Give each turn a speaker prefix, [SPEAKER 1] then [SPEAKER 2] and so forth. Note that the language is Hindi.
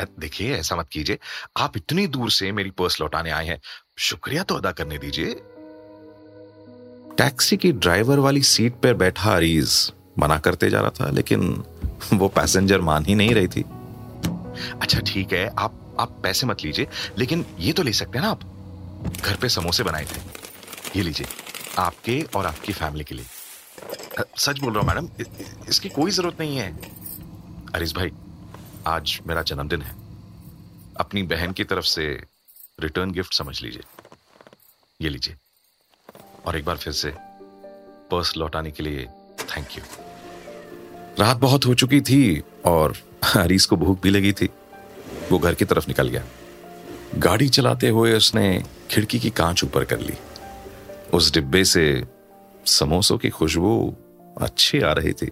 [SPEAKER 1] देखिए, ऐसा मत कीजिए। आप इतनी दूर से मेरी पर्स लौटाने आए हैं। शुक्रिया तो अदा करने दीजिए। टैक्सी की ड्राइवर वाली सीट पर बैठा अरीज मना करते जा रहा था, लेकिन वो पैसेंजर मान ही नहीं रही थी। अच्छा ठीक है, आप आप पैसे मत लीजिए, लेकिन ये तो ले सकते हैं ना आप। घर पे समोसे बनाए थे। ये लीजिए, आपके और आपकी फैमिली के लिए। सच बोल रहा हूँ मैडम इसकी कोई ज़रूरत नहीं है। अरिस भाई आज मेरा जन्मदिन है। अपनी बहन की तरफ़ से रिटर्न गिफ्ट समझ लीजिए। ये लीजिए। और एक बार फिर से पर्स लौटाने के लिए थैंक यू रात बहुत हो चुकी थी और हरीस को भूख भी लगी थी। वो घर की तरफ़ निकल गया। गाड़ी चलाते हुए उसने खिड़की की कांच ऊपर कर ली। उस डिब्बे से समोसों की खुशबू अच्छी आ रही थी।